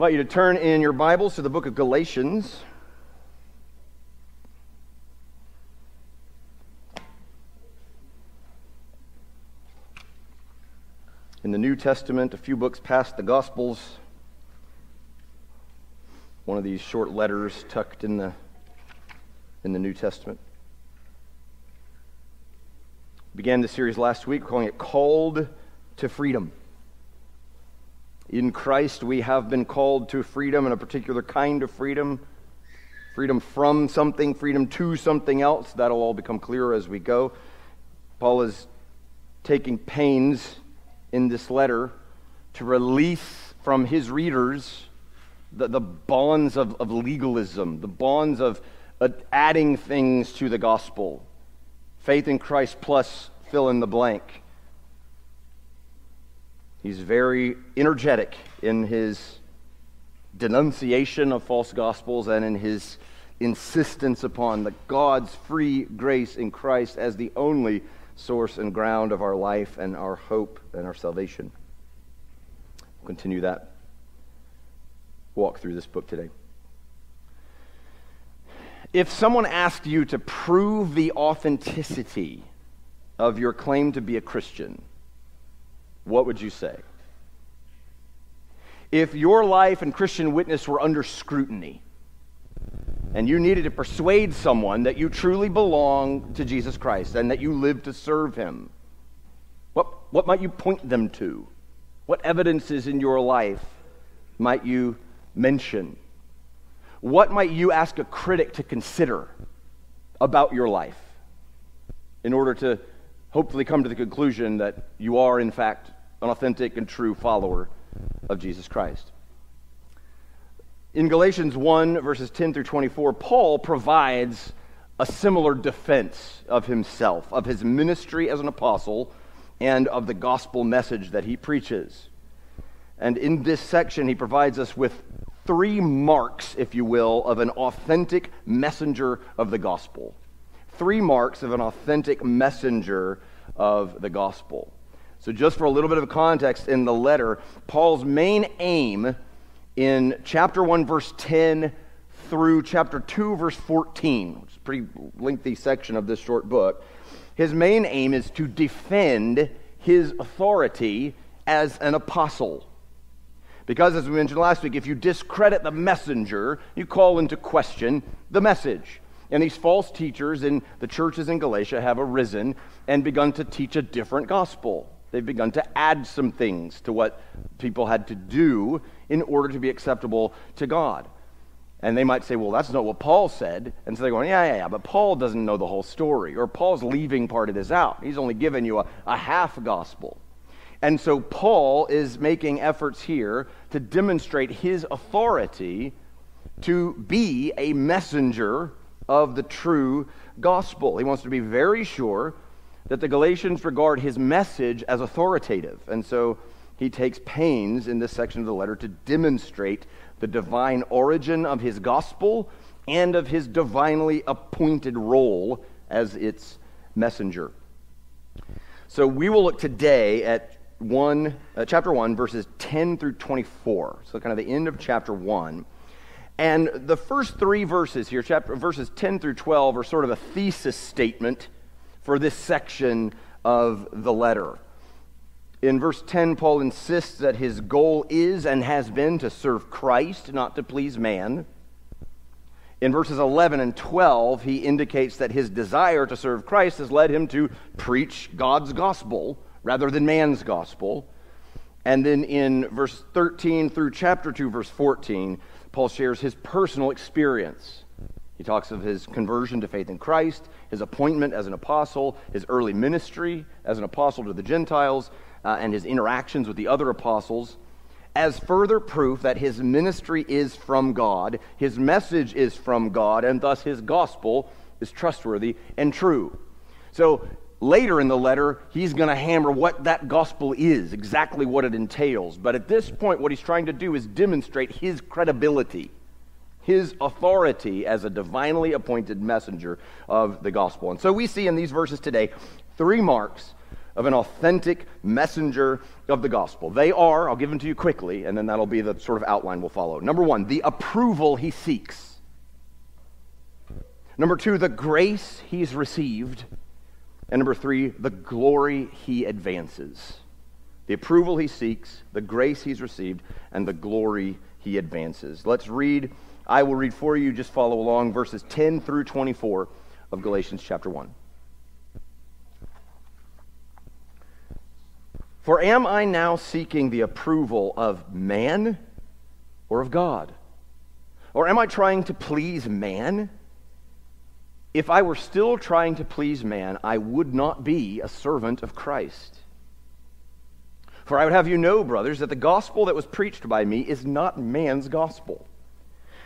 invite you to turn in your Bibles to the book of Galatians. In the New Testament, a few books past the Gospels, one of these short letters tucked in the, in the New Testament. Began the series last week, calling it Called to Freedom. In Christ, we have been called to freedom and a particular kind of freedom freedom from something, freedom to something else. That'll all become clearer as we go. Paul is taking pains in this letter to release from his readers the, the bonds of, of legalism, the bonds of uh, adding things to the gospel. Faith in Christ plus fill in the blank. He's very energetic in his denunciation of false gospels and in his insistence upon the God's free grace in Christ as the only source and ground of our life and our hope and our salvation. We'll continue that walk through this book today. If someone asked you to prove the authenticity of your claim to be a Christian, what would you say? If your life and Christian witness were under scrutiny, and you needed to persuade someone that you truly belong to Jesus Christ and that you live to serve Him, what, what might you point them to? What evidences in your life might you mention? What might you ask a critic to consider about your life in order to hopefully come to the conclusion that you are, in fact, an authentic and true follower of Jesus Christ? In Galatians 1, verses 10 through 24, Paul provides a similar defense of himself, of his ministry as an apostle, and of the gospel message that he preaches. And in this section, he provides us with three marks, if you will, of an authentic messenger of the gospel. Three marks of an authentic messenger of the gospel. So, just for a little bit of context in the letter, Paul's main aim in chapter 1, verse 10 through chapter 2, verse 14, which is a pretty lengthy section of this short book, his main aim is to defend his authority as an apostle. Because, as we mentioned last week, if you discredit the messenger, you call into question the message. And these false teachers in the churches in Galatia have arisen and begun to teach a different gospel. They've begun to add some things to what people had to do in order to be acceptable to God. And they might say, well, that's not what Paul said. And so they're going, yeah, yeah, yeah, but Paul doesn't know the whole story. Or Paul's leaving part of this out. He's only given you a, a half gospel. And so Paul is making efforts here to demonstrate his authority to be a messenger of the true gospel. He wants to be very sure that the Galatians regard his message as authoritative. And so he takes pains in this section of the letter to demonstrate the divine origin of his gospel and of his divinely appointed role as its messenger. So we will look today at 1, uh, chapter 1, verses 10 through 24. So, kind of the end of chapter 1. And the first three verses here, chapter, verses 10 through 12, are sort of a thesis statement for this section of the letter. In verse 10, Paul insists that his goal is and has been to serve Christ, not to please man. In verses 11 and 12, he indicates that his desire to serve Christ has led him to preach God's gospel rather than man's gospel. And then in verse 13 through chapter 2, verse 14, Paul shares his personal experience. He talks of his conversion to faith in Christ, his appointment as an apostle, his early ministry as an apostle to the Gentiles, uh, and his interactions with the other apostles as further proof that his ministry is from God, his message is from God, and thus his gospel is trustworthy and true. So later in the letter, he's going to hammer what that gospel is, exactly what it entails. But at this point, what he's trying to do is demonstrate his credibility, his authority as a divinely appointed messenger of the gospel. And so we see in these verses today three marks of an authentic messenger of the gospel. They are, I'll give them to you quickly, and then that'll be the sort of outline we'll follow. Number one, the approval he seeks. Number two, the grace he's received. And number three, the glory he advances. The approval he seeks, the grace he's received, and the glory he advances. Let's read. I will read for you. Just follow along verses 10 through 24 of Galatians chapter 1. For am I now seeking the approval of man or of God? Or am I trying to please man? If I were still trying to please man, I would not be a servant of Christ. For I would have you know, brothers, that the gospel that was preached by me is not man's gospel.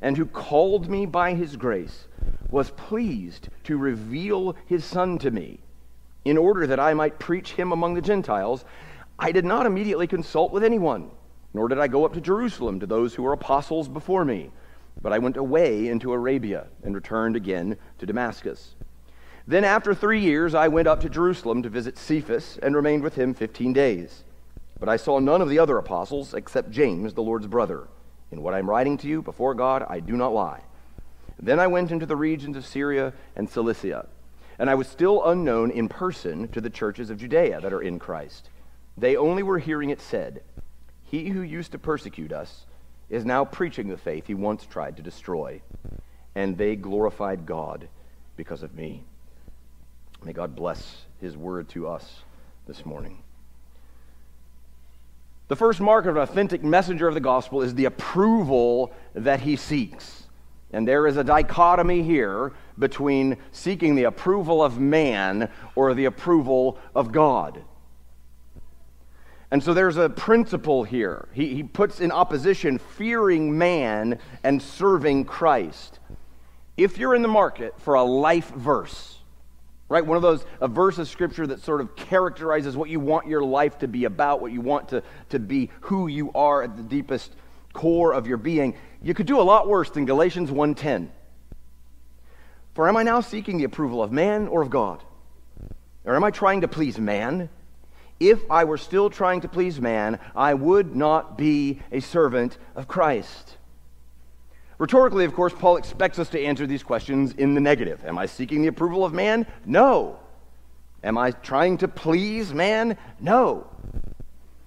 and who called me by his grace, was pleased to reveal his Son to me, in order that I might preach him among the Gentiles, I did not immediately consult with anyone, nor did I go up to Jerusalem to those who were apostles before me, but I went away into Arabia and returned again to Damascus. Then, after three years, I went up to Jerusalem to visit Cephas and remained with him fifteen days. But I saw none of the other apostles except James, the Lord's brother. In what I am writing to you, before God, I do not lie. Then I went into the regions of Syria and Cilicia, and I was still unknown in person to the churches of Judea that are in Christ. They only were hearing it said, He who used to persecute us is now preaching the faith he once tried to destroy. And they glorified God because of me. May God bless his word to us this morning. The first mark of an authentic messenger of the gospel is the approval that he seeks. And there is a dichotomy here between seeking the approval of man or the approval of God. And so there's a principle here. He, he puts in opposition fearing man and serving Christ. If you're in the market for a life verse, right, one of those a verse of scripture that sort of characterizes what you want your life to be about, what you want to, to be who you are at the deepest core of your being, you could do a lot worse than Galatians 1:10. For am I now seeking the approval of man or of God? Or am I trying to please man? If I were still trying to please man, I would not be a servant of Christ. Rhetorically, of course, Paul expects us to answer these questions in the negative. Am I seeking the approval of man? No. Am I trying to please man? No.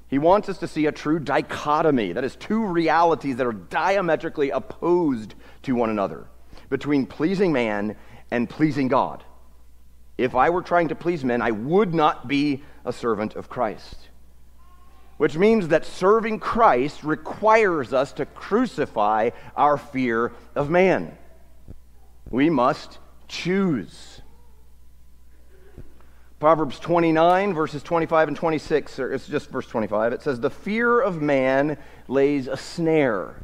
He wants us to see a true dichotomy that is, two realities that are diametrically opposed to one another between pleasing man and pleasing God. If I were trying to please men, I would not be a servant of Christ. Which means that serving Christ requires us to crucify our fear of man. We must choose. Proverbs 29, verses 25 and 26, or it's just verse 25. It says, The fear of man lays a snare,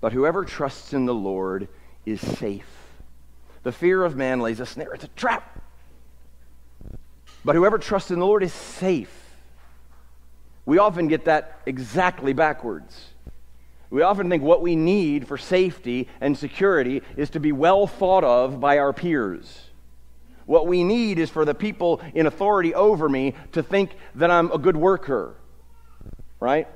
but whoever trusts in the Lord is safe. The fear of man lays a snare. It's a trap. But whoever trusts in the Lord is safe. We often get that exactly backwards. We often think what we need for safety and security is to be well thought of by our peers. What we need is for the people in authority over me to think that I'm a good worker, right?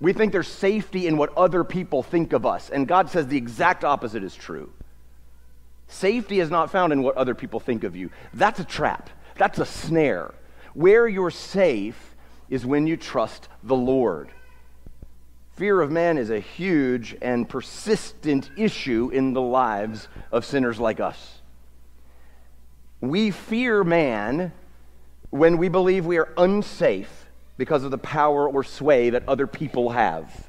We think there's safety in what other people think of us, and God says the exact opposite is true. Safety is not found in what other people think of you. That's a trap. That's a snare. Where you're safe is when you trust the Lord. Fear of man is a huge and persistent issue in the lives of sinners like us. We fear man when we believe we are unsafe because of the power or sway that other people have.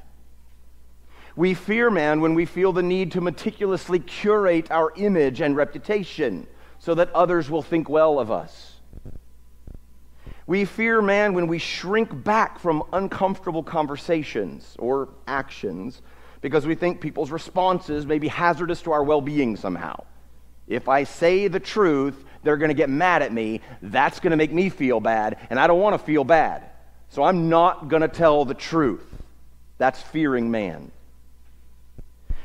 We fear man when we feel the need to meticulously curate our image and reputation so that others will think well of us. We fear man when we shrink back from uncomfortable conversations or actions because we think people's responses may be hazardous to our well being somehow. If I say the truth, they're going to get mad at me. That's going to make me feel bad, and I don't want to feel bad. So I'm not going to tell the truth. That's fearing man.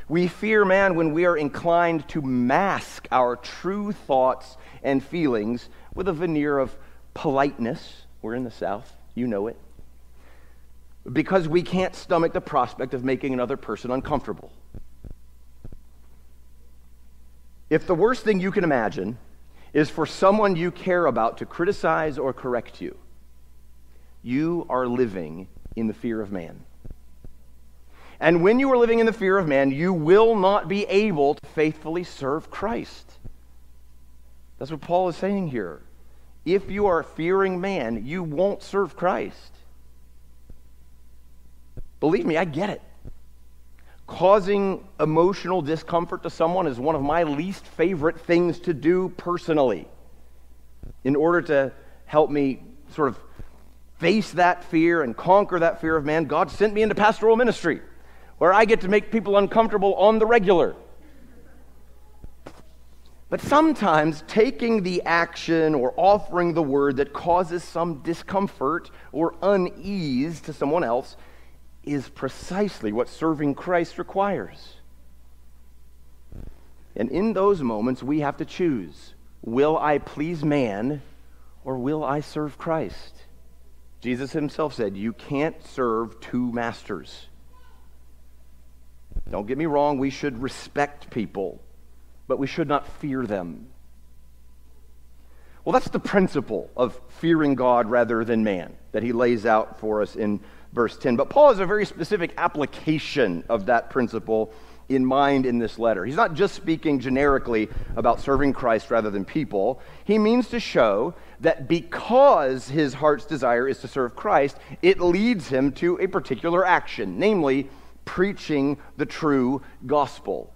We fear man when we are inclined to mask our true thoughts and feelings with a veneer of politeness. We're in the South, you know it. Because we can't stomach the prospect of making another person uncomfortable. If the worst thing you can imagine is for someone you care about to criticize or correct you, you are living in the fear of man. And when you are living in the fear of man, you will not be able to faithfully serve Christ. That's what Paul is saying here. If you are fearing man, you won't serve Christ. Believe me, I get it. Causing emotional discomfort to someone is one of my least favorite things to do personally. In order to help me sort of face that fear and conquer that fear of man, God sent me into pastoral ministry where I get to make people uncomfortable on the regular. But sometimes taking the action or offering the word that causes some discomfort or unease to someone else is precisely what serving Christ requires. And in those moments, we have to choose will I please man or will I serve Christ? Jesus himself said, You can't serve two masters. Don't get me wrong, we should respect people, but we should not fear them. Well, that's the principle of fearing God rather than man that he lays out for us in verse 10. But Paul has a very specific application of that principle in mind in this letter. He's not just speaking generically about serving Christ rather than people. He means to show that because his heart's desire is to serve Christ, it leads him to a particular action, namely, preaching the true gospel.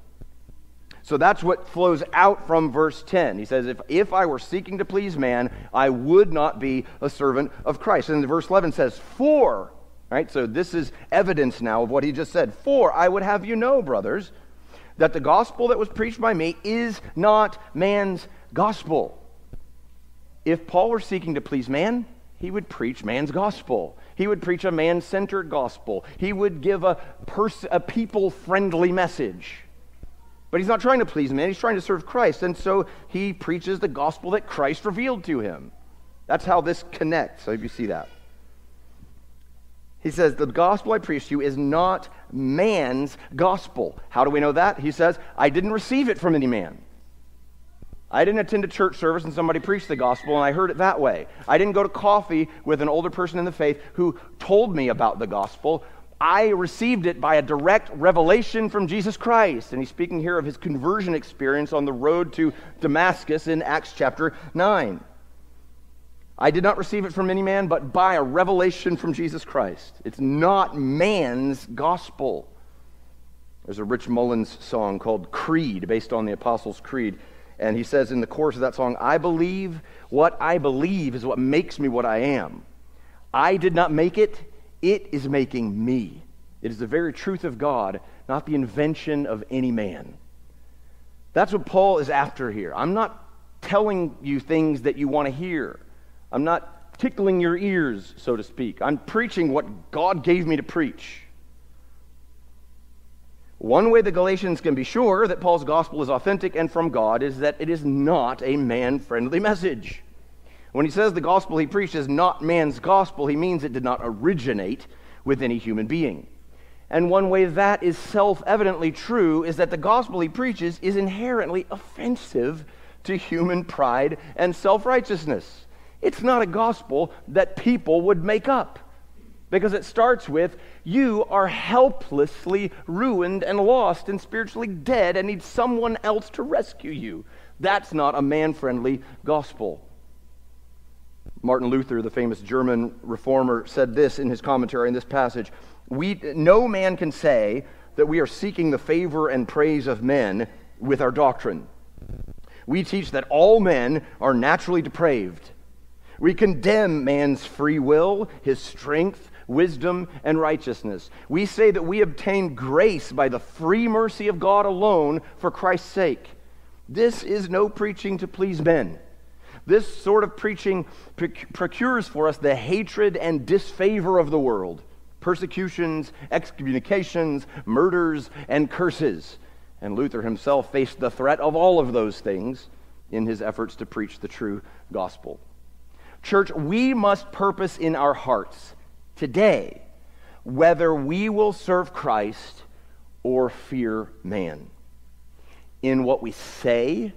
So that's what flows out from verse 10. He says, if, if I were seeking to please man, I would not be a servant of Christ. And verse 11 says, For, right? So this is evidence now of what he just said. For I would have you know, brothers, that the gospel that was preached by me is not man's gospel. If Paul were seeking to please man, he would preach man's gospel. He would preach a man centered gospel. He would give a, pers- a people friendly message. But he's not trying to please man, he's trying to serve Christ. And so he preaches the gospel that Christ revealed to him. That's how this connects. I hope you see that. He says, The gospel I preach to you is not man's gospel. How do we know that? He says, I didn't receive it from any man. I didn't attend a church service and somebody preached the gospel and I heard it that way. I didn't go to coffee with an older person in the faith who told me about the gospel. I received it by a direct revelation from Jesus Christ. And he's speaking here of his conversion experience on the road to Damascus in Acts chapter 9. I did not receive it from any man, but by a revelation from Jesus Christ. It's not man's gospel. There's a Rich Mullins song called Creed, based on the Apostles' Creed. And he says in the chorus of that song, I believe what I believe is what makes me what I am. I did not make it, it is making me. It is the very truth of God, not the invention of any man. That's what Paul is after here. I'm not telling you things that you want to hear. I'm not tickling your ears, so to speak. I'm preaching what God gave me to preach. One way the Galatians can be sure that Paul's gospel is authentic and from God is that it is not a man friendly message. When he says the gospel he preached is not man's gospel, he means it did not originate with any human being. And one way that is self evidently true is that the gospel he preaches is inherently offensive to human pride and self righteousness. It's not a gospel that people would make up because it starts with you are helplessly ruined and lost and spiritually dead and need someone else to rescue you. That's not a man friendly gospel. Martin Luther, the famous German reformer, said this in his commentary in this passage we, No man can say that we are seeking the favor and praise of men with our doctrine. We teach that all men are naturally depraved We condemn man's free will, his strength, wisdom, and righteousness. We say that we obtain grace by the free mercy of God alone for Christ's sake. This is no preaching to please men. This sort of preaching procures for us the hatred and disfavor of the world persecutions, excommunications, murders, and curses. And Luther himself faced the threat of all of those things in his efforts to preach the true gospel. Church, we must purpose in our hearts today whether we will serve Christ or fear man. In what we say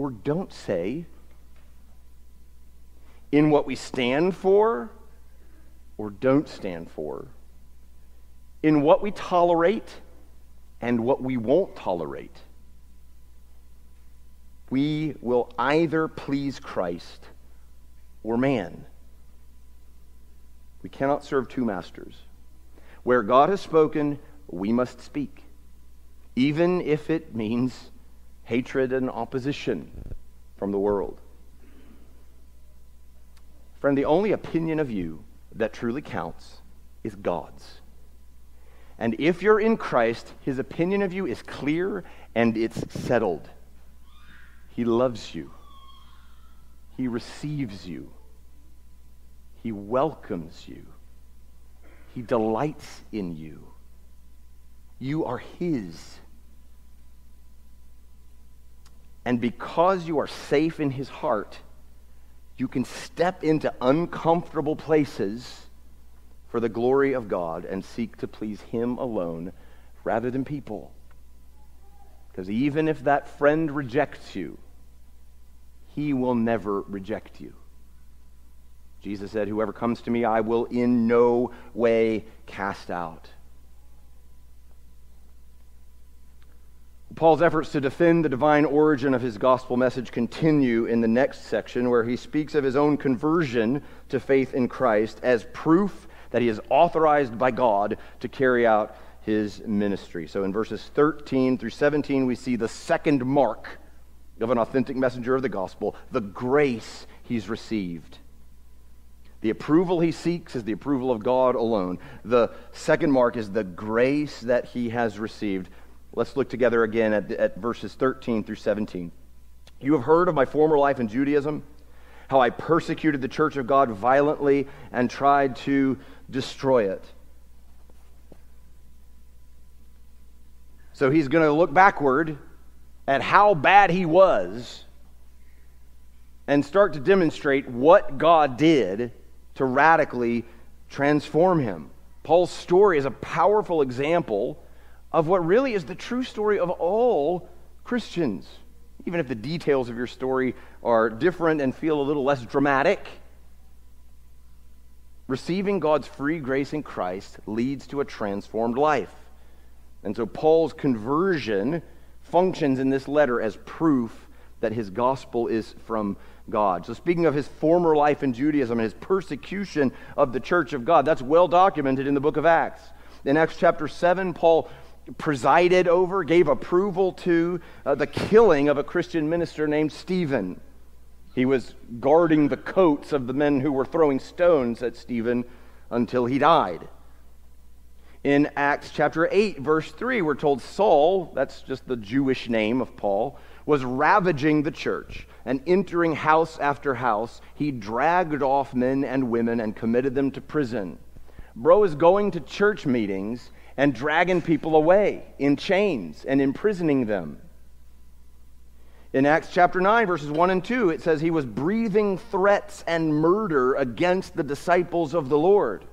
or don't say, in what we stand for or don't stand for, in what we tolerate and what we won't tolerate. We will either please Christ or man. We cannot serve two masters. Where God has spoken, we must speak, even if it means hatred and opposition from the world. Friend, the only opinion of you that truly counts is God's. And if you're in Christ, his opinion of you is clear and it's settled. He loves you, he receives you, he welcomes you, he delights in you. You are his. And because you are safe in his heart, you can step into uncomfortable places for the glory of God and seek to please Him alone rather than people. Because even if that friend rejects you, he will never reject you. Jesus said, Whoever comes to me, I will in no way cast out. Paul's efforts to defend the divine origin of his gospel message continue in the next section, where he speaks of his own conversion to faith in Christ as proof that he is authorized by God to carry out his ministry. So in verses 13 through 17, we see the second mark of an authentic messenger of the gospel the grace he's received. The approval he seeks is the approval of God alone. The second mark is the grace that he has received. Let's look together again at, at verses 13 through 17. You have heard of my former life in Judaism, how I persecuted the church of God violently and tried to destroy it. So he's going to look backward at how bad he was and start to demonstrate what God did to radically transform him. Paul's story is a powerful example of what really is the true story of all Christians. Even if the details of your story are different and feel a little less dramatic, receiving God's free grace in Christ leads to a transformed life. And so Paul's conversion functions in this letter as proof that his gospel is from God. So, speaking of his former life in Judaism and his persecution of the church of God, that's well documented in the book of Acts. In Acts chapter 7, Paul presided over, gave approval to uh, the killing of a Christian minister named Stephen. He was guarding the coats of the men who were throwing stones at Stephen until he died. In Acts chapter 8, verse 3, we're told Saul, that's just the Jewish name of Paul, was ravaging the church and entering house after house. He dragged off men and women and committed them to prison. Bro is going to church meetings and dragging people away in chains and imprisoning them. In Acts chapter 9, verses 1 and 2, it says he was breathing threats and murder against the disciples of the Lord.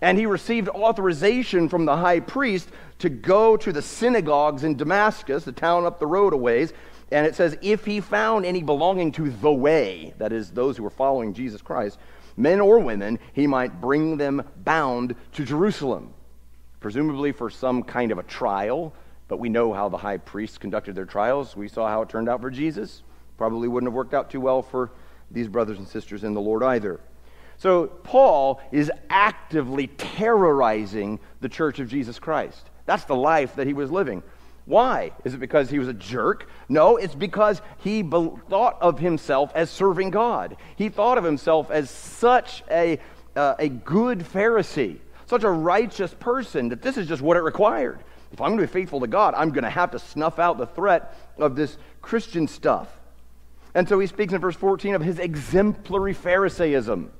And he received authorization from the high priest to go to the synagogues in Damascus, the town up the road a ways. And it says, if he found any belonging to the way, that is, those who were following Jesus Christ, men or women, he might bring them bound to Jerusalem presumably for some kind of a trial, but we know how the high priests conducted their trials. We saw how it turned out for Jesus. Probably wouldn't have worked out too well for these brothers and sisters in the Lord either. So, Paul is actively terrorizing the church of Jesus Christ. That's the life that he was living. Why? Is it because he was a jerk? No, it's because he be- thought of himself as serving God. He thought of himself as such a, uh, a good Pharisee, such a righteous person, that this is just what it required. If I'm going to be faithful to God, I'm going to have to snuff out the threat of this Christian stuff. And so he speaks in verse 14 of his exemplary Pharisaism.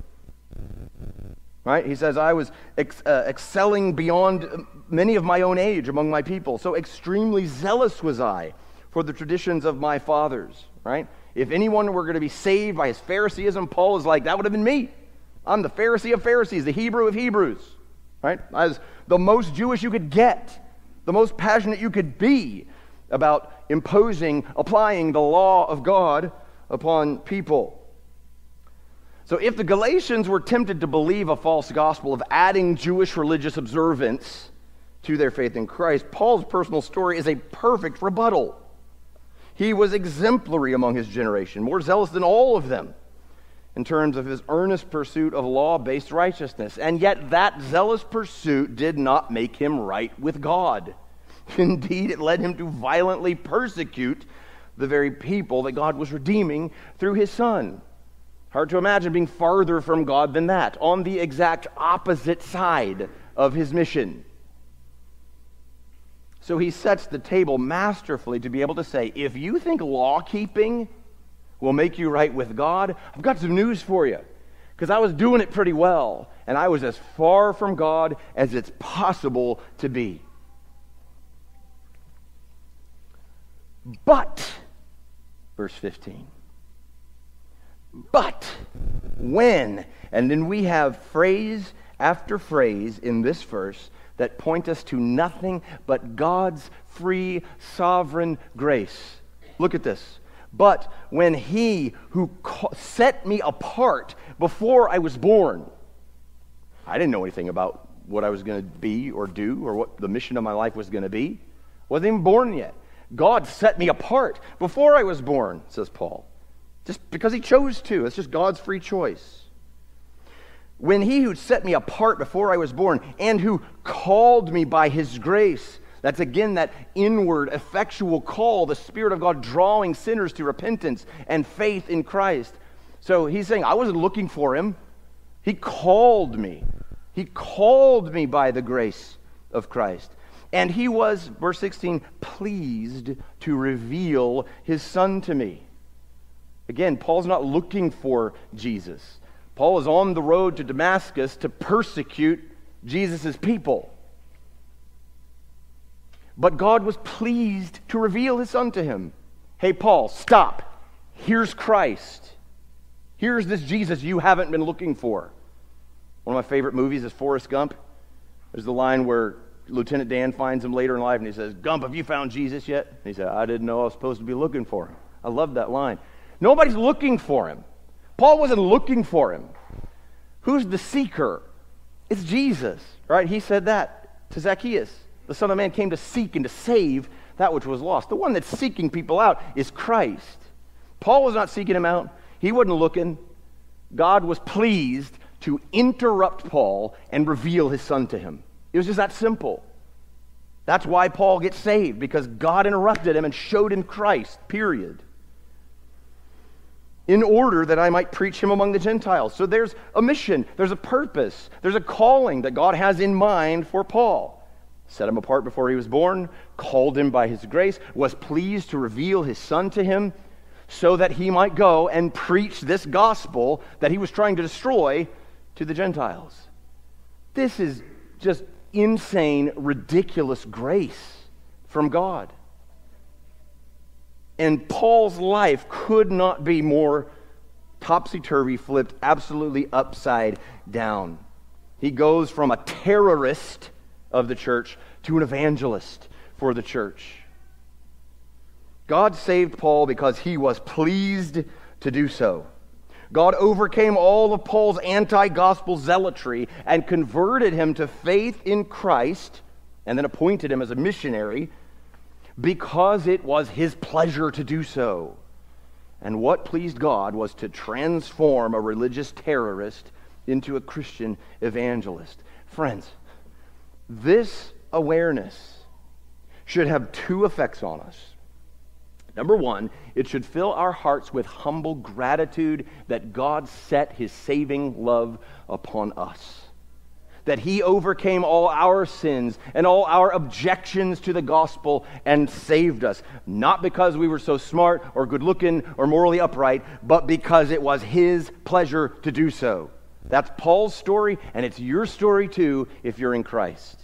Right? He says, I was ex- uh, excelling beyond many of my own age among my people. So extremely zealous was I for the traditions of my fathers. Right? If anyone were going to be saved by his Phariseeism, Paul is like, that would have been me. I'm the Pharisee of Pharisees, the Hebrew of Hebrews. Right? I was the most Jewish you could get, the most passionate you could be about imposing, applying the law of God upon people. So, if the Galatians were tempted to believe a false gospel of adding Jewish religious observance to their faith in Christ, Paul's personal story is a perfect rebuttal. He was exemplary among his generation, more zealous than all of them in terms of his earnest pursuit of law based righteousness. And yet, that zealous pursuit did not make him right with God. Indeed, it led him to violently persecute the very people that God was redeeming through his son. Hard to imagine being farther from God than that, on the exact opposite side of his mission. So he sets the table masterfully to be able to say, if you think law keeping will make you right with God, I've got some news for you. Because I was doing it pretty well, and I was as far from God as it's possible to be. But, verse 15. But when, and then we have phrase after phrase in this verse that point us to nothing but God's free, sovereign grace. Look at this. But when he who set me apart before I was born, I didn't know anything about what I was going to be or do or what the mission of my life was going to be. Wasn't even born yet. God set me apart before I was born, says Paul. Just because he chose to. It's just God's free choice. When he who set me apart before I was born and who called me by his grace, that's again that inward, effectual call, the Spirit of God drawing sinners to repentance and faith in Christ. So he's saying, I wasn't looking for him. He called me. He called me by the grace of Christ. And he was, verse 16, pleased to reveal his son to me. Again, Paul's not looking for Jesus. Paul is on the road to Damascus to persecute Jesus' people. But God was pleased to reveal his son to him. Hey, Paul, stop. Here's Christ. Here's this Jesus you haven't been looking for. One of my favorite movies is Forrest Gump. There's the line where Lieutenant Dan finds him later in life and he says, Gump, have you found Jesus yet? And he said, I didn't know I was supposed to be looking for him. I love that line. Nobody's looking for him. Paul wasn't looking for him. Who's the seeker? It's Jesus, right? He said that to Zacchaeus. The Son of Man came to seek and to save that which was lost. The one that's seeking people out is Christ. Paul was not seeking him out, he wasn't looking. God was pleased to interrupt Paul and reveal his son to him. It was just that simple. That's why Paul gets saved, because God interrupted him and showed him Christ, period. In order that I might preach him among the Gentiles. So there's a mission, there's a purpose, there's a calling that God has in mind for Paul. Set him apart before he was born, called him by his grace, was pleased to reveal his son to him so that he might go and preach this gospel that he was trying to destroy to the Gentiles. This is just insane, ridiculous grace from God. And Paul's life could not be more topsy turvy, flipped absolutely upside down. He goes from a terrorist of the church to an evangelist for the church. God saved Paul because he was pleased to do so. God overcame all of Paul's anti gospel zealotry and converted him to faith in Christ and then appointed him as a missionary because it was his pleasure to do so. And what pleased God was to transform a religious terrorist into a Christian evangelist. Friends, this awareness should have two effects on us. Number one, it should fill our hearts with humble gratitude that God set his saving love upon us. That he overcame all our sins and all our objections to the gospel and saved us. Not because we were so smart or good looking or morally upright, but because it was his pleasure to do so. That's Paul's story, and it's your story too if you're in Christ.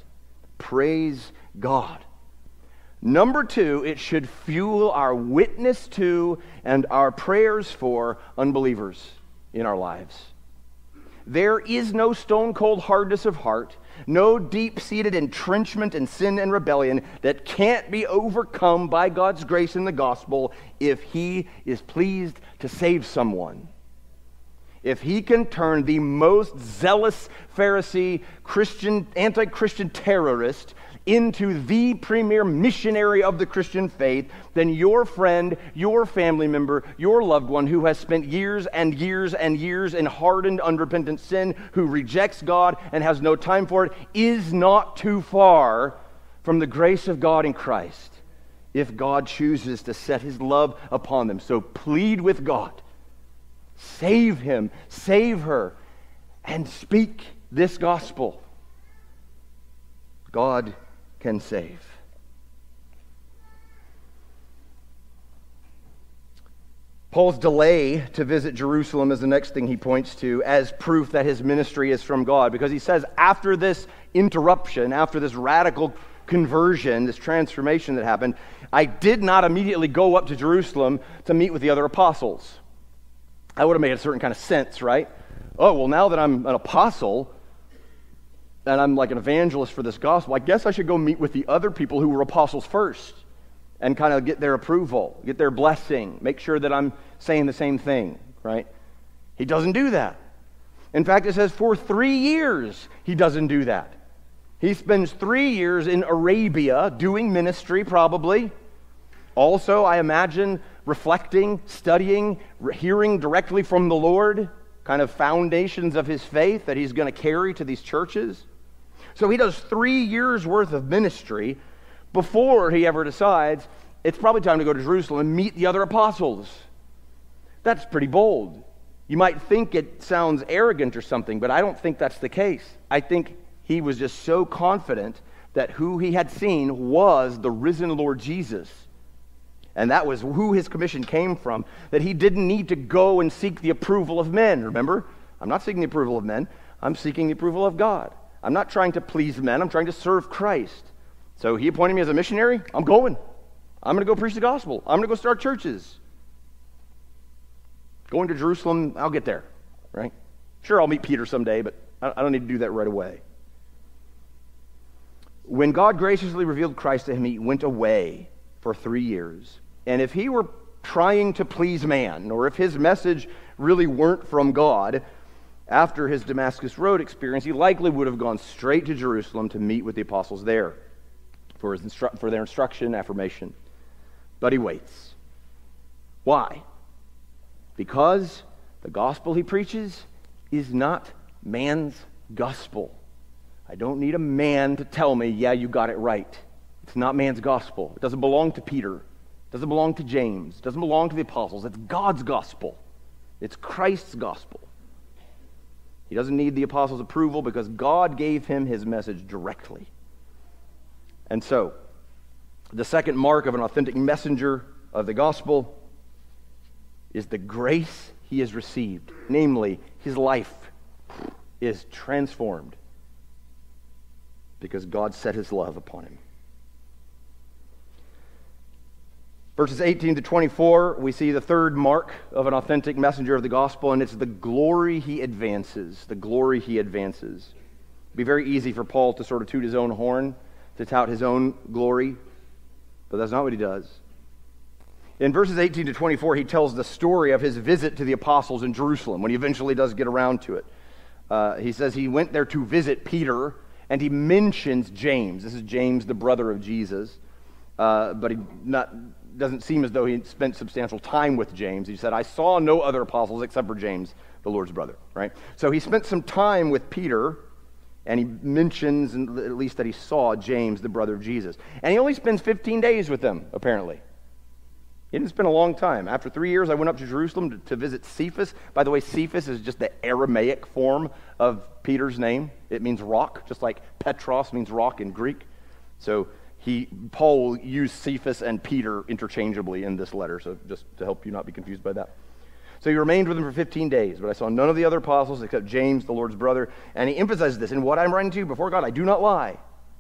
Praise God. Number two, it should fuel our witness to and our prayers for unbelievers in our lives. There is no stone cold hardness of heart, no deep seated entrenchment in sin and rebellion that can't be overcome by God's grace in the gospel if He is pleased to save someone. If He can turn the most zealous Pharisee, Christian, anti Christian terrorist into the premier missionary of the Christian faith, then your friend, your family member, your loved one who has spent years and years and years in hardened, unrepentant sin, who rejects God and has no time for it, is not too far from the grace of God in Christ if God chooses to set his love upon them. So plead with God. Save him, save her, and speak this gospel. God can save. Paul's delay to visit Jerusalem is the next thing he points to as proof that his ministry is from God. Because he says, after this interruption, after this radical conversion, this transformation that happened, I did not immediately go up to Jerusalem to meet with the other apostles. That would have made a certain kind of sense, right? Oh, well, now that I'm an apostle, and I'm like an evangelist for this gospel, I guess I should go meet with the other people who were apostles first and kind of get their approval, get their blessing, make sure that I'm saying the same thing, right? He doesn't do that. In fact, it says for three years he doesn't do that. He spends three years in Arabia doing ministry, probably. Also, I imagine reflecting, studying, hearing directly from the Lord, kind of foundations of his faith that he's going to carry to these churches. So he does three years worth of ministry before he ever decides it's probably time to go to Jerusalem and meet the other apostles. That's pretty bold. You might think it sounds arrogant or something, but I don't think that's the case. I think he was just so confident that who he had seen was the risen Lord Jesus. And that was who his commission came from, that he didn't need to go and seek the approval of men. Remember? I'm not seeking the approval of men, I'm seeking the approval of God. I'm not trying to please men, I'm trying to serve Christ. So he appointed me as a missionary. I'm going. I'm going to go preach the gospel. I'm going to go start churches. Going to Jerusalem, I'll get there, right? Sure, I'll meet Peter someday, but I don't need to do that right away. When God graciously revealed Christ to him, he went away for three years. And if he were trying to please man, or if his message really weren't from God, after his Damascus Road experience, he likely would have gone straight to Jerusalem to meet with the apostles there for, instru- for their instruction affirmation. But he waits. Why? Because the gospel he preaches is not man's gospel. I don't need a man to tell me, yeah, you got it right. It's not man's gospel. It doesn't belong to Peter. Doesn't belong to James. Doesn't belong to the apostles. It's God's gospel. It's Christ's gospel. He doesn't need the apostles' approval because God gave him his message directly. And so, the second mark of an authentic messenger of the gospel is the grace he has received, namely, his life is transformed because God set his love upon him. Verses 18 to 24, we see the third mark of an authentic messenger of the gospel, and it's the glory he advances. The glory he advances. It'd be very easy for Paul to sort of toot his own horn, to tout his own glory, but that's not what he does. In verses 18 to 24, he tells the story of his visit to the apostles in Jerusalem when he eventually does get around to it. Uh, he says he went there to visit Peter, and he mentions James. This is James, the brother of Jesus. Uh, but he not, doesn't seem as though he spent substantial time with James. He said, I saw no other apostles except for James, the Lord's brother, right? So he spent some time with Peter And he mentions, at least, that he saw James, the brother of Jesus. And he only spends 15 days with them, apparently. He didn't spend a long time. After three years, I went up to Jerusalem to, to, visit Cephas. By the way, Cephas is just the Aramaic form of Peter's name. It means rock, just like Petros means rock in Greek. So he, Paul will use Cephas and Peter interchangeably in this letter, so just to help you not be confused by that. So he remained with them for 15 days, but I saw none of the other apostles except James, the Lord's brother. And he emphasizes this in what I'm writing to you before God, I do not lie.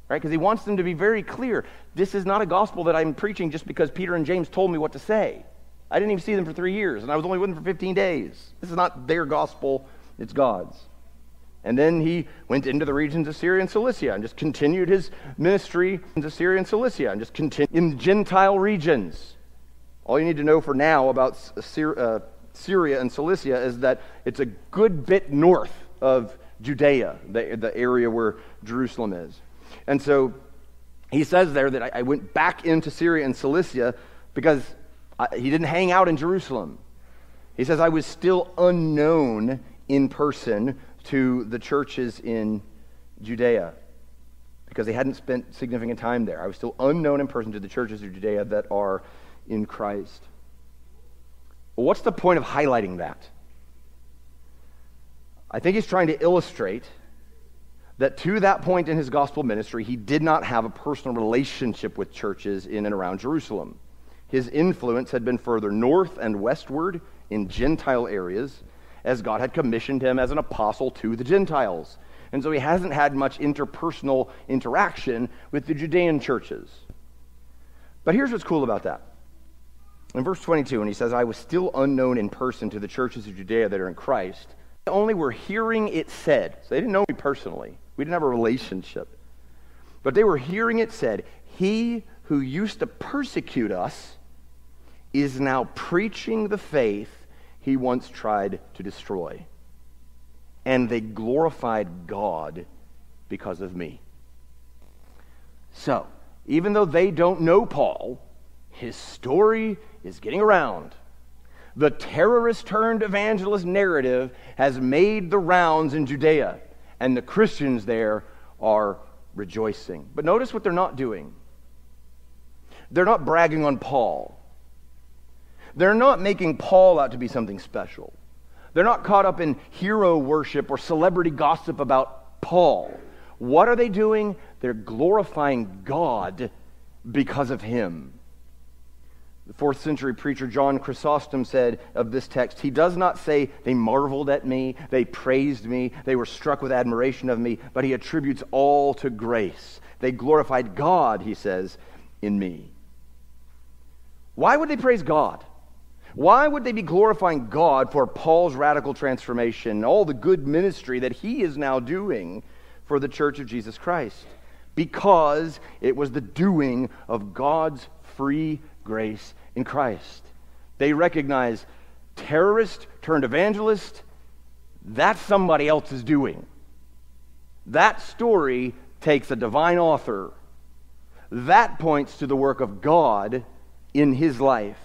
Right? Because he wants them to be very clear. This is not a gospel that I'm preaching just because Peter and James told me what to say. I didn't even see them for three years, and I was only with them for 15 days. This is not their gospel, it's God's. And then he went into the regions of Syria and Cilicia and just continued his ministry into Syria and Cilicia and just continued in Gentile regions. All you need to know for now about uh, Syria and Cilicia is that it's a good bit north of Judea, the, the area where Jerusalem is. And so he says there that I, I went back into Syria and Cilicia because I, he didn't hang out in Jerusalem. He says, I was still unknown in person to the churches in Judea because they hadn't spent significant time there. I was still unknown in person to the churches of Judea that are in Christ. What's the point of highlighting that? I think he's trying to illustrate that to that point in his gospel ministry, he did not have a personal relationship with churches in and around Jerusalem. His influence had been further north and westward in Gentile areas, as God had commissioned him as an apostle to the Gentiles. And so he hasn't had much interpersonal interaction with the Judean churches. But here's what's cool about that. In verse 22, when he says, I was still unknown in person to the churches of Judea that are in Christ, only were hearing it said. So they didn't know me personally. We didn't have a relationship. But they were hearing it said, He who used to persecute us is now preaching the faith he once tried to destroy. And they glorified God because of me. So, even though they don't know Paul, his story is getting around. The terrorist turned evangelist narrative has made the rounds in Judea and the Christians there are rejoicing. But notice what they're not doing. They're not bragging on Paul. They're not making Paul out to be something special. They're not caught up in hero worship or celebrity gossip about Paul. What are they doing? They're glorifying God because of him. The fourth century preacher John Chrysostom said of this text, He does not say, They marveled at me, they praised me, they were struck with admiration of me, but he attributes all to grace. They glorified God, he says, in me. Why would they praise God? Why would they be glorifying God for Paul's radical transformation, all the good ministry that he is now doing for the church of Jesus Christ? Because it was the doing of God's free grace in Christ. They recognize terrorist turned evangelist, that's somebody else's doing. That story takes a divine author. That points to the work of God in his life.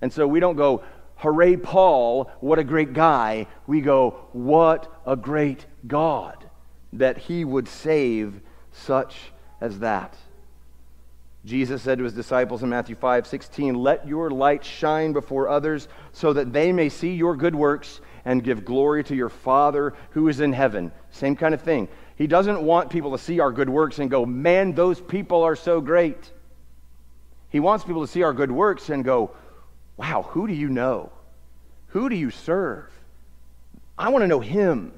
And so we don't go, hooray, Paul, what a great guy. We go, what a great God that he would save such as that. Jesus said to his disciples in Matthew 5 16, Let your light shine before others so that they may see your good works and give glory to your Father who is in heaven. Same kind of thing. He doesn't want people to see our good works and go, Man, those people are so great. He wants people to see our good works and go, Wow, who do you know? Who do you serve? I want to know him,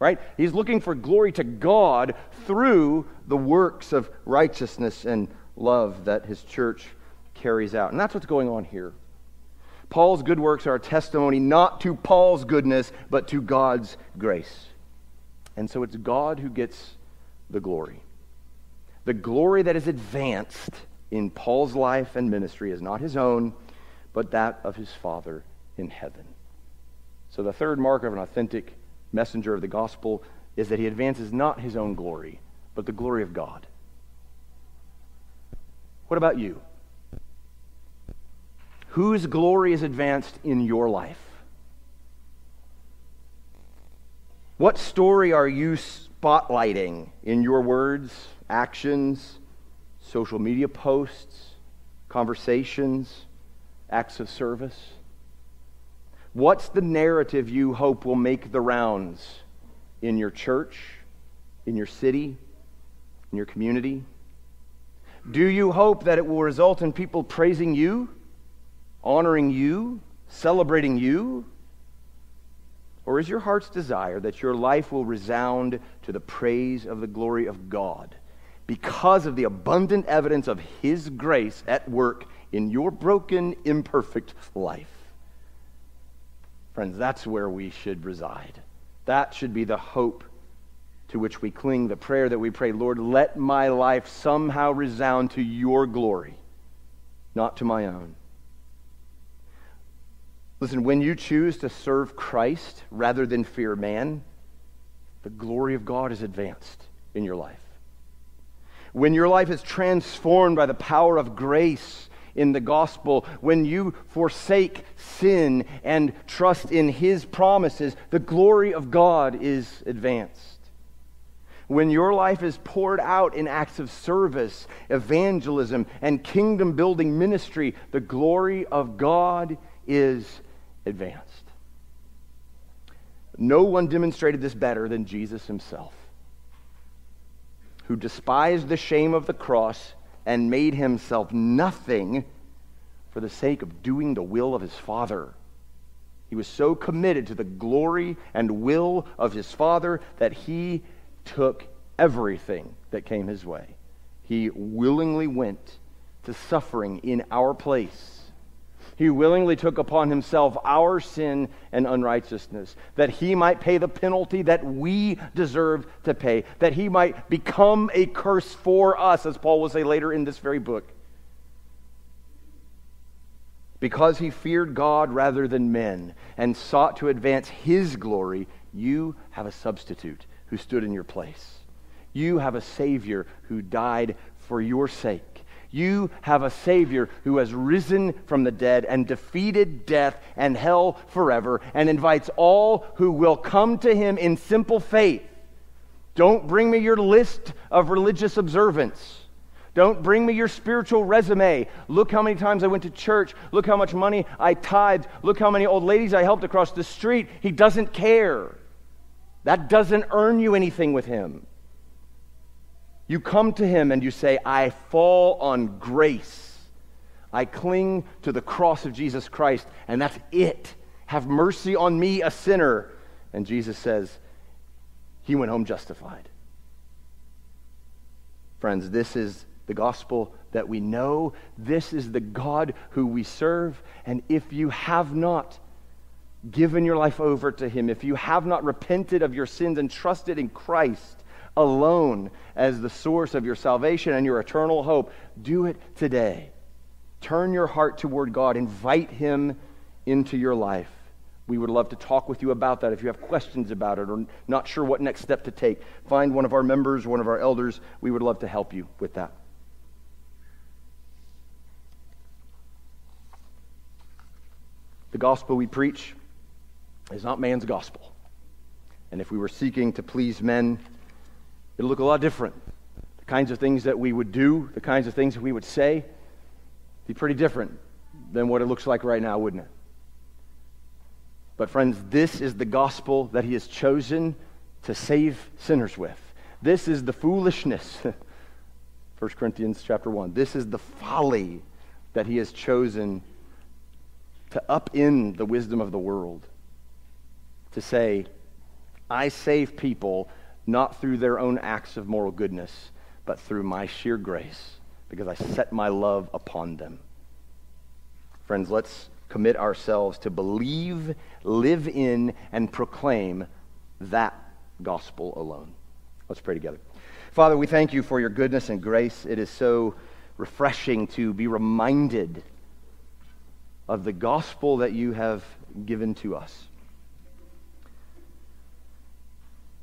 right? He's looking for glory to God through the works of righteousness and love that his church carries out. And that's what's going on here. Paul's good works are a testimony not to Paul's goodness, but to God's grace. And so it's God who gets the glory. The glory that is advanced in Paul's life and ministry is not his own, but that of his Father in heaven. So the third mark of an authentic messenger of the gospel is that he advances not his own glory, but the glory of God. What about you? Whose glory is advanced in your life? What story are you spotlighting in your words, actions, social media posts, conversations, acts of service? What's the narrative you hope will make the rounds in your church, in your city, in your community? Do you hope that it will result in people praising you, honoring you, celebrating you? Or is your heart's desire that your life will resound to the praise of the glory of God because of the abundant evidence of His grace at work in your broken, imperfect life? Friends, that's where we should reside. That should be the hope to which we cling, the prayer that we pray, Lord, let my life somehow resound to your glory, not to my own. Listen, when you choose to serve Christ rather than fear man, the glory of God is advanced in your life. When your life is transformed by the power of grace, in the gospel, when you forsake sin and trust in his promises, the glory of God is advanced. When your life is poured out in acts of service, evangelism, and kingdom building ministry, the glory of God is advanced. No one demonstrated this better than Jesus himself, who despised the shame of the cross and made himself nothing for the sake of doing the will of his Father. He was so committed to the glory and will of his Father that he took everything that came his way. He willingly went to suffering in our place. He willingly took upon himself our sin and unrighteousness, that he might pay the penalty that we deserve to pay, that he might become a curse for us, as Paul will say later in this very book. Because he feared God rather than men and sought to advance his glory, you have a substitute who stood in your place. You have a Savior who died for your sake. You have a Savior who has risen from the dead and defeated death and hell forever and invites all who will come to him in simple faith. Don't bring me your list of religious observance. Don't bring me your spiritual resume. Look how many times I went to church. Look how much money I tithed. Look how many old ladies I helped across the street. He doesn't care. That doesn't earn you anything with him. You come to him and you say, I fall on grace. I cling to the cross of Jesus Christ, and that's it. Have mercy on me, a sinner. And Jesus says, He went home justified. Friends, this is the gospel that we know. This is the God who we serve. And if you have not given your life over to Him, if you have not repented of your sins and trusted in Christ, alone as the source of your salvation and your eternal hope, do it today. Turn your heart toward God, invite Him into your life. We would love to talk with you about that if you have questions about it or not sure what next step to take. Find one of our members, one of our elders. We would love to help you with that. The gospel we preach is not man's gospel. And if we were seeking to please men, it'll look a lot different. The kinds of things that we would do, the kinds of things that we would say, be pretty different than what it looks like right now, wouldn't it? But, friends, this is the gospel that he has chosen to save sinners with. This is the foolishness. 1 Corinthians chapter 1. This is the folly that he has chosen to up in the wisdom of the world. To say, I save people not through their own acts of moral goodness, but through my sheer grace, because I set my love upon them. Friends, let's commit ourselves to believe, live in, and proclaim that gospel alone. Let's pray together. Father, we thank you for your goodness and grace. It is so refreshing to be reminded of the gospel that you have given to us.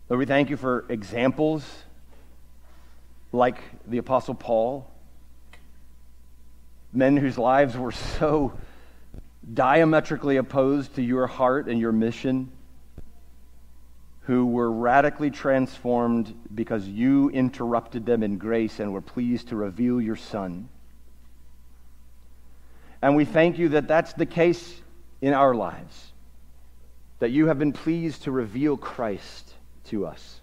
Lord, we thank you for examples like the Apostle Paul, men whose lives were so diametrically opposed to your heart and your mission, who were radically transformed because you interrupted them in grace and were pleased to reveal your Son. And we thank you that that's the case in our lives, that you have been pleased to reveal Christ to us.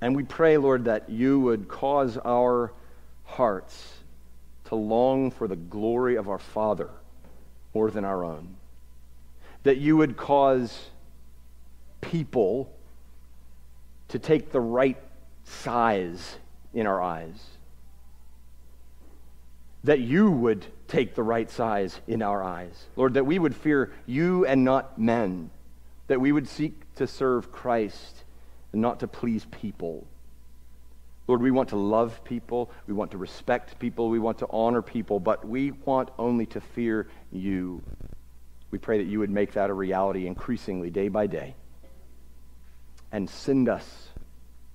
And we pray, Lord, that you would cause our hearts to long for the glory of our Father more than our own. That you would cause people to take the right size in our eyes. That you would take the right size in our eyes. Lord, that we would fear you and not men. That we would seek to serve Christ and not to please people. Lord, we want to love people. We want to respect people. We want to honor people, but we want only to fear you. We pray that you would make that a reality increasingly day by day and send us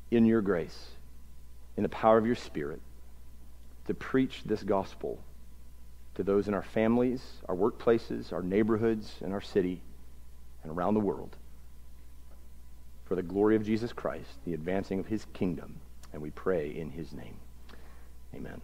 in your grace, in the power of your Spirit, to preach this gospel to those in our families, our workplaces, our neighborhoods, and our city, and around the world. For the glory of Jesus Christ, the advancing of his kingdom, and we pray in his name. Amen.